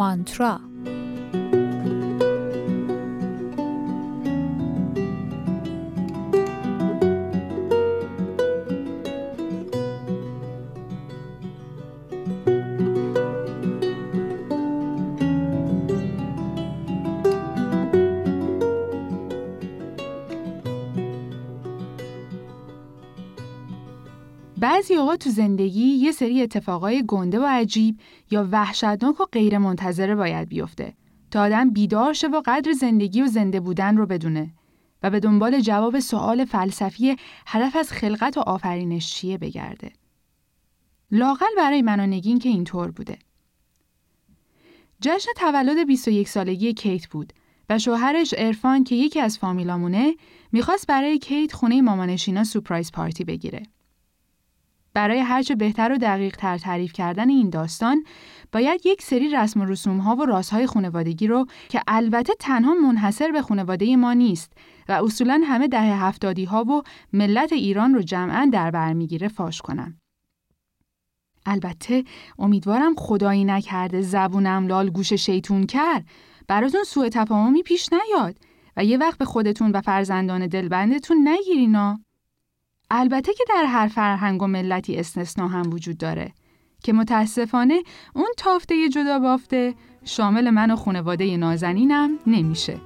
مانترا بعضی اوقات تو زندگی یه سری اتفاقای گنده و عجیب یا وحشتناک و غیر منتظره باید بیفته تا آدم بیدار شه و قدر زندگی و زنده بودن رو بدونه و به دنبال جواب سوال فلسفی هدف از خلقت و آفرینش چیه بگرده. لاقل برای من و نگین که اینطور بوده. جشن تولد 21 سالگی کیت بود و شوهرش ارفان که یکی از فامیلامونه می‌خواست برای کیت خونه مامانشینا سپرایز پارتی بگیره. برای هرچه بهتر و دقیق تر تعریف کردن این داستان باید یک سری رسم و رسوم ها و رازهای خانوادگی رو که البته تنها منحصر به خانواده ما نیست و اصولا همه دهه هفتادی ها و ملت ایران رو جمعا در بر می‌گیره فاش کنم. البته امیدوارم خدایی نکرده زبونم لال گوش شیطون کرد براتون سوء تفاهمی پیش نیاد و یه وقت به خودتون و فرزندان دلبندتون نگیرینا. البته که در هر فرهنگ و ملتی استثنا هم وجود داره که متاسفانه اون تافته جدا بافته شامل من و خانواده نازنینم نمیشه.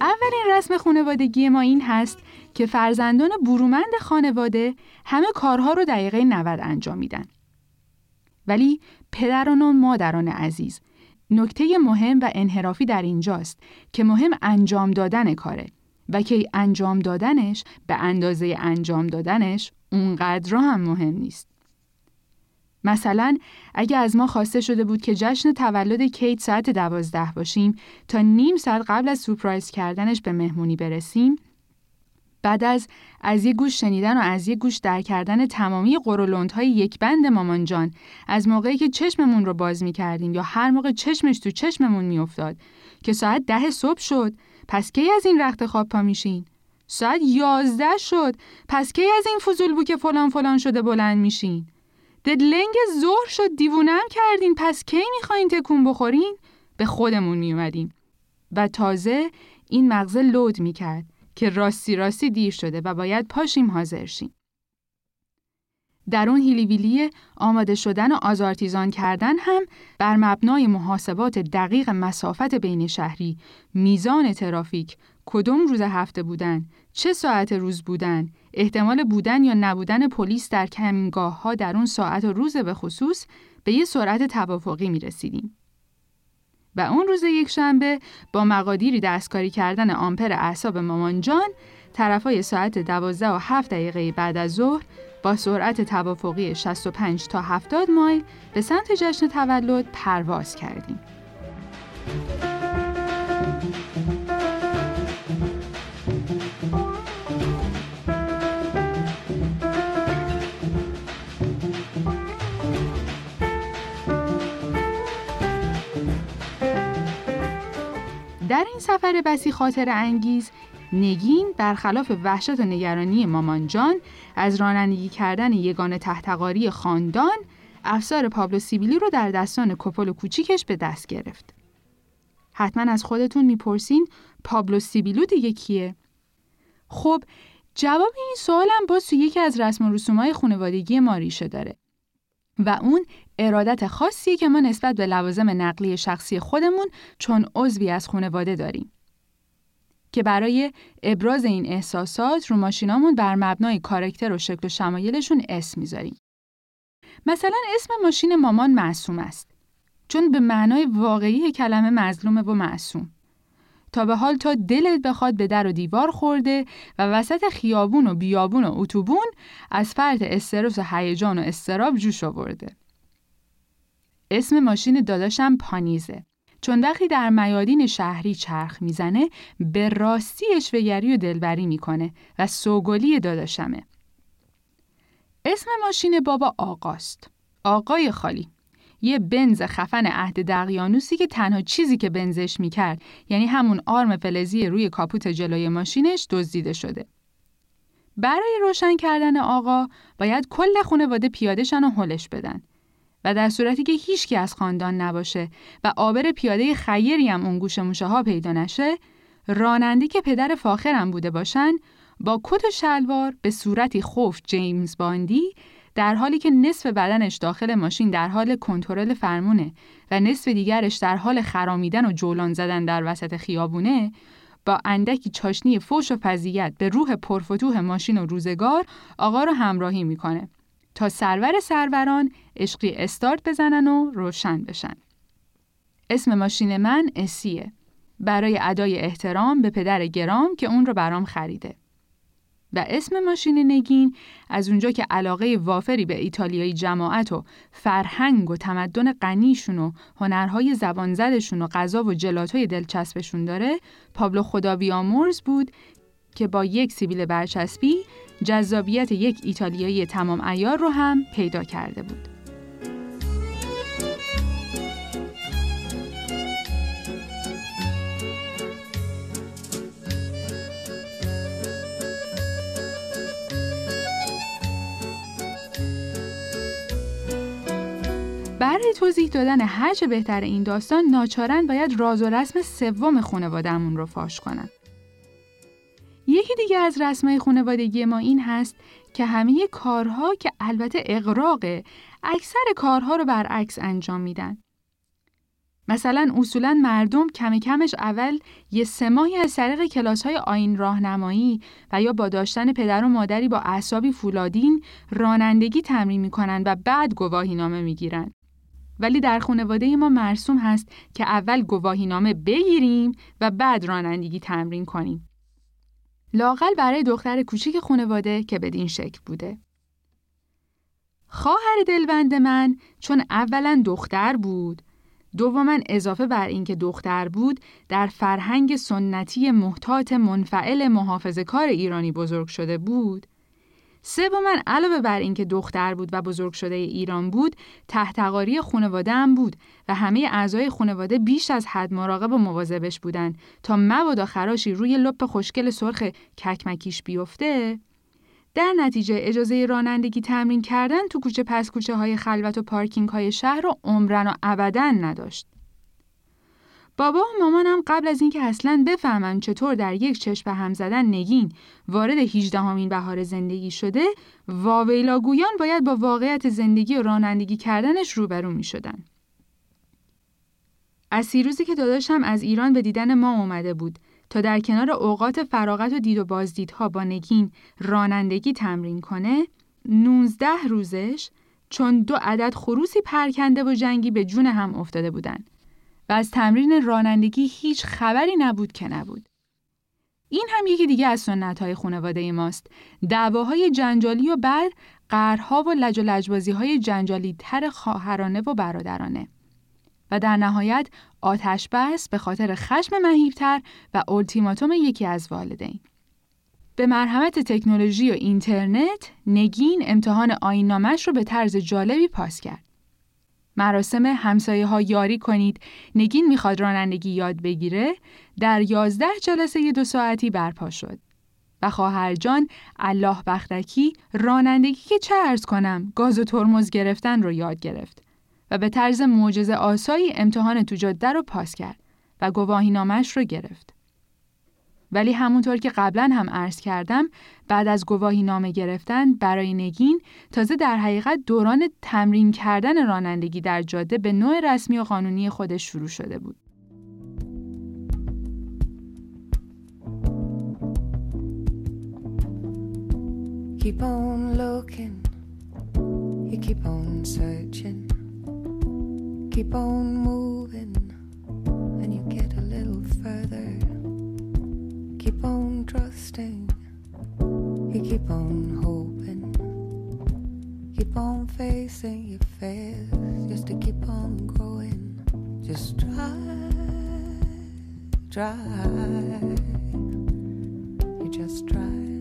اولین رسم خانوادگی ما این هست که فرزندان برومند خانواده همه کارها رو دقیقه 90 انجام میدن. ولی پدران و مادران عزیز نکته مهم و انحرافی در اینجاست که مهم انجام دادن کاره و که انجام دادنش به اندازه انجام دادنش اونقدر هم مهم نیست. مثلا اگه از ما خواسته شده بود که جشن تولد کیت ساعت دوازده باشیم تا نیم ساعت قبل از سورپرایز کردنش به مهمونی برسیم بعد از از یک گوش شنیدن و از یک گوش در کردن تمامی های یک بند مامان جان از موقعی که چشممون رو باز می کردیم یا هر موقع چشمش تو چشممون می افتاد که ساعت ده صبح شد پس کی از این رخت خواب پا میشین؟ ساعت یازده شد پس کی از این فضول بود که فلان فلان شده بلند میشین؟ ددلنگ ظهر شد دیوونم کردین پس کی می‌خواین تکون بخورین؟ به خودمون میومدیم و تازه این مغزه لود می‌کرد که راستی راستی دیر شده و باید پاشیم حاضر شیم. در اون هیلیویلی آماده شدن و آزارتیزان کردن هم بر مبنای محاسبات دقیق مسافت بین شهری، میزان ترافیک، کدوم روز هفته بودن، چه ساعت روز بودن، احتمال بودن یا نبودن پلیس در کمینگاه ها در اون ساعت و روز به خصوص به یه سرعت توافقی می رسیدیم. و اون روز یک شنبه با مقادیری دستکاری کردن آمپر اعصاب مامان جان طرفای ساعت 12 و 7 دقیقه بعد از ظهر با سرعت توافقی 65 تا 70 مایل به سمت جشن تولد پرواز کردیم. سفر بسی خاطر انگیز نگین برخلاف وحشت و نگرانی مامان جان از رانندگی کردن یگان تحتقاری خاندان افسار پابلو سیبیلی رو در دستان کپل کوچیکش به دست گرفت. حتما از خودتون می‌پرسین پابلو سیبیلو دیگه کیه؟ خب جواب این سوالم باز تو یکی از رسم و رسومای خانوادگی ما ریشه داره. و اون ارادت خاصی که ما نسبت به لوازم نقلی شخصی خودمون چون عضوی از خانواده داریم. که برای ابراز این احساسات رو ماشینامون بر مبنای کارکتر و شکل و شمایلشون اسم می‌ذاریم. مثلا اسم ماشین مامان معصوم است. چون به معنای واقعی کلمه مظلومه و معصوم. تا به حال تا دلت بخواد به در و دیوار خورده و وسط خیابون و بیابون و اتوبون از فرد استرس و هیجان و استراب جوش آورده. اسم ماشین داداشم پانیزه. چون وقتی در میادین شهری چرخ می‌زنه به راستی اشوهگری و دلبری می‌کنه و سوگلی داداشمه. اسم ماشین بابا آقاست. آقای خالی. یه بنز خفن عهد دقیانوسی که تنها چیزی که بنزش می‌کرد یعنی همون آرم فلزی روی کاپوت جلوی ماشینش دزدیده شده. برای روشن کردن آقا باید کل خانواده پیادهشن و هلش بدن. و در صورتی که هیچکی از خاندان نباشه و آبر پیاده خیری هم اون گوش موشه ها پیدا نشه راننده که پدر فاخرم بوده باشن با کت شلوار به صورتی خوف جیمز باندی در حالی که نصف بدنش داخل ماشین در حال کنترل فرمونه و نصف دیگرش در حال خرامیدن و جولان زدن در وسط خیابونه با اندکی چاشنی فوش و فضیت به روح پرفتوه ماشین و روزگار آقا رو همراهی می‌کنه تا سرور سروران عشقی استارت بزنن و روشن بشن. اسم ماشین من اسیه برای ادای احترام به پدر گرام که اون رو برام خریده. و اسم ماشین نگین از اونجا که علاقه وافری به ایتالیایی جماعت و فرهنگ و تمدن غنیشون و هنرهای زبان زدشون و غذا و جلاتوی دلچسبشون داره پابلو خدا بیامرز بود که با یک سیبیل برچسبی جذابیت یک ایتالیایی تمام ایار رو هم پیدا کرده بود. برای توضیح دادن هرچه بهتر این داستان ناچارن باید راز و رسم سوم خانوادهمون رو فاش کنن. یکی دیگه از رسمای خانوادگی ما این هست که همه کارها که البته اقراقه اکثر کارها رو برعکس انجام میدن. مثلا اصولا مردم کم کمش اول یه سه ماهی از طریق کلاس های آین راهنمایی و یا با داشتن پدر و مادری با اعصابی فولادین رانندگی تمرین می‌کنن و بعد گواهی نامه می‌گیرن. ولی در خانواده ما مرسوم هست که اول گواهی نامه بگیریم و بعد رانندگی تمرین کنیم. لاقل برای دختر کوچیک خانواده که بدین شکل بوده. خواهر دلبند من چون اولا دختر بود دوما اضافه بر اینکه دختر بود در فرهنگ سنتی محتاط منفعل محافظ کار ایرانی بزرگ شده بود من علاوه بر اینکه دختر بود و بزرگ شده ایران بود تحتقاری خانواده هم بود و همه اعضای خانواده بیش از حد مراقب و مواظبش بودند تا مبادا خراشی روی لپ خوشگل سرخ ککمکیش بیفته در نتیجه اجازه رانندگی تمرین کردن تو کوچه پس کوچه های خلوت و پارکینگ های شهر رو عمرن و ابدا نداشت. بابا و مامانم قبل از اینکه اصلا بفهمن چطور در یک چشم به هم زدن نگین وارد 18 همین بهار زندگی شده واویلاگویان باید با واقعیت زندگی و رانندگی کردنش روبرو می شدن. از روزی که داداشم از ایران به دیدن ما اومده بود تا در کنار اوقات فراغت و دید و بازدیدها با نگین رانندگی تمرین کنه 19 روزش چون دو عدد خروسی پرکنده و جنگی به جون هم افتاده بودند از تمرین رانندگی هیچ خبری نبود که نبود. این هم یکی دیگه از سنت های خانواده ماست. دعواهای جنجالی و بعد قرها و لج و لجبازی های جنجالی تر خواهرانه و برادرانه. و در نهایت آتش بس به خاطر خشم مهیبتر و التیماتوم یکی از والدین. به مرحمت تکنولوژی و اینترنت، نگین امتحان آینامش رو به طرز جالبی پاس کرد. مراسم همسایه ها یاری کنید. نگین می‌خواد رانندگی یاد بگیره. در یازده جلسه دو ساعتی برپا شد. و خواهر جان الله بختکی رانندگی که چه ارز کنم گاز و ترمز گرفتن رو یاد گرفت و به طرز معجزه آسایی امتحان تو جاده رو پاس کرد و گواهی نامش رو گرفت. ولی همونطور که قبلا هم عرض کردم بعد از گواهی نامه گرفتن برای نگین تازه در حقیقت دوران تمرین کردن رانندگی در جاده به نوع رسمی و قانونی خودش شروع شده بود. Keep on looking, you keep on searching, keep on moving, keep on trusting, you keep on hoping, keep on facing your fears just to keep on growing. Just try, try, you just try.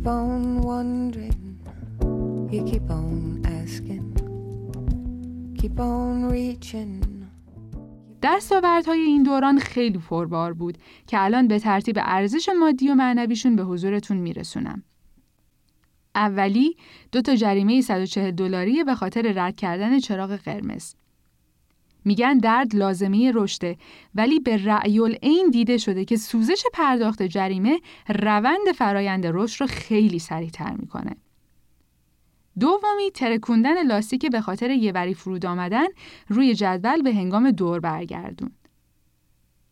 Keep on wondering, you keep on asking, keep on reaching. دستاوردهای این دوران خیلی پربار بود که الان به ترتیب ارزش مادی و معنویشون به حضورتون میرسونم. اولی دو تا جریمه 140 دلاری به خاطر رد کردن چراغ قرمز. میگن درد لازمه رشده ولی به رأی این دیده شده که سوزش پرداخت جریمه روند فرایند رشد رو خیلی سریعتر می‌کنه. دومی ترکوندن لاستیک به خاطر یه بری فرود آمدن روی جدول به هنگام دور برگردون.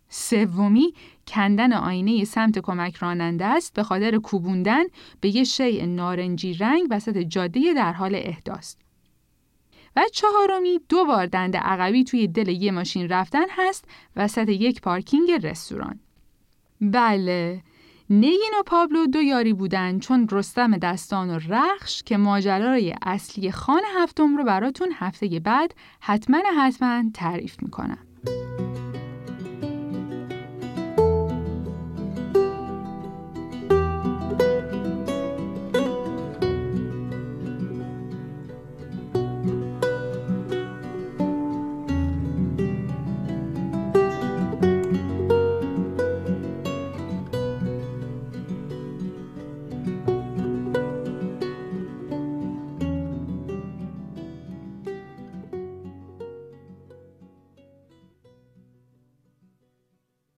سومی کندن آینه سمت کمک راننده است به خاطر کوبوندن به یه شیء نارنجی رنگ وسط جاده در حال احداث. و چهارمی دو بار دند عقبی توی دل یه ماشین رفتن هست وسط یک پارکینگ رستوران. بله، نگین و پابلو دو یاری بودن چون رستم دستان و رخش که ماجرای اصلی خان هفتم رو براتون هفته بعد حتما حتما تعریف می‌کنم.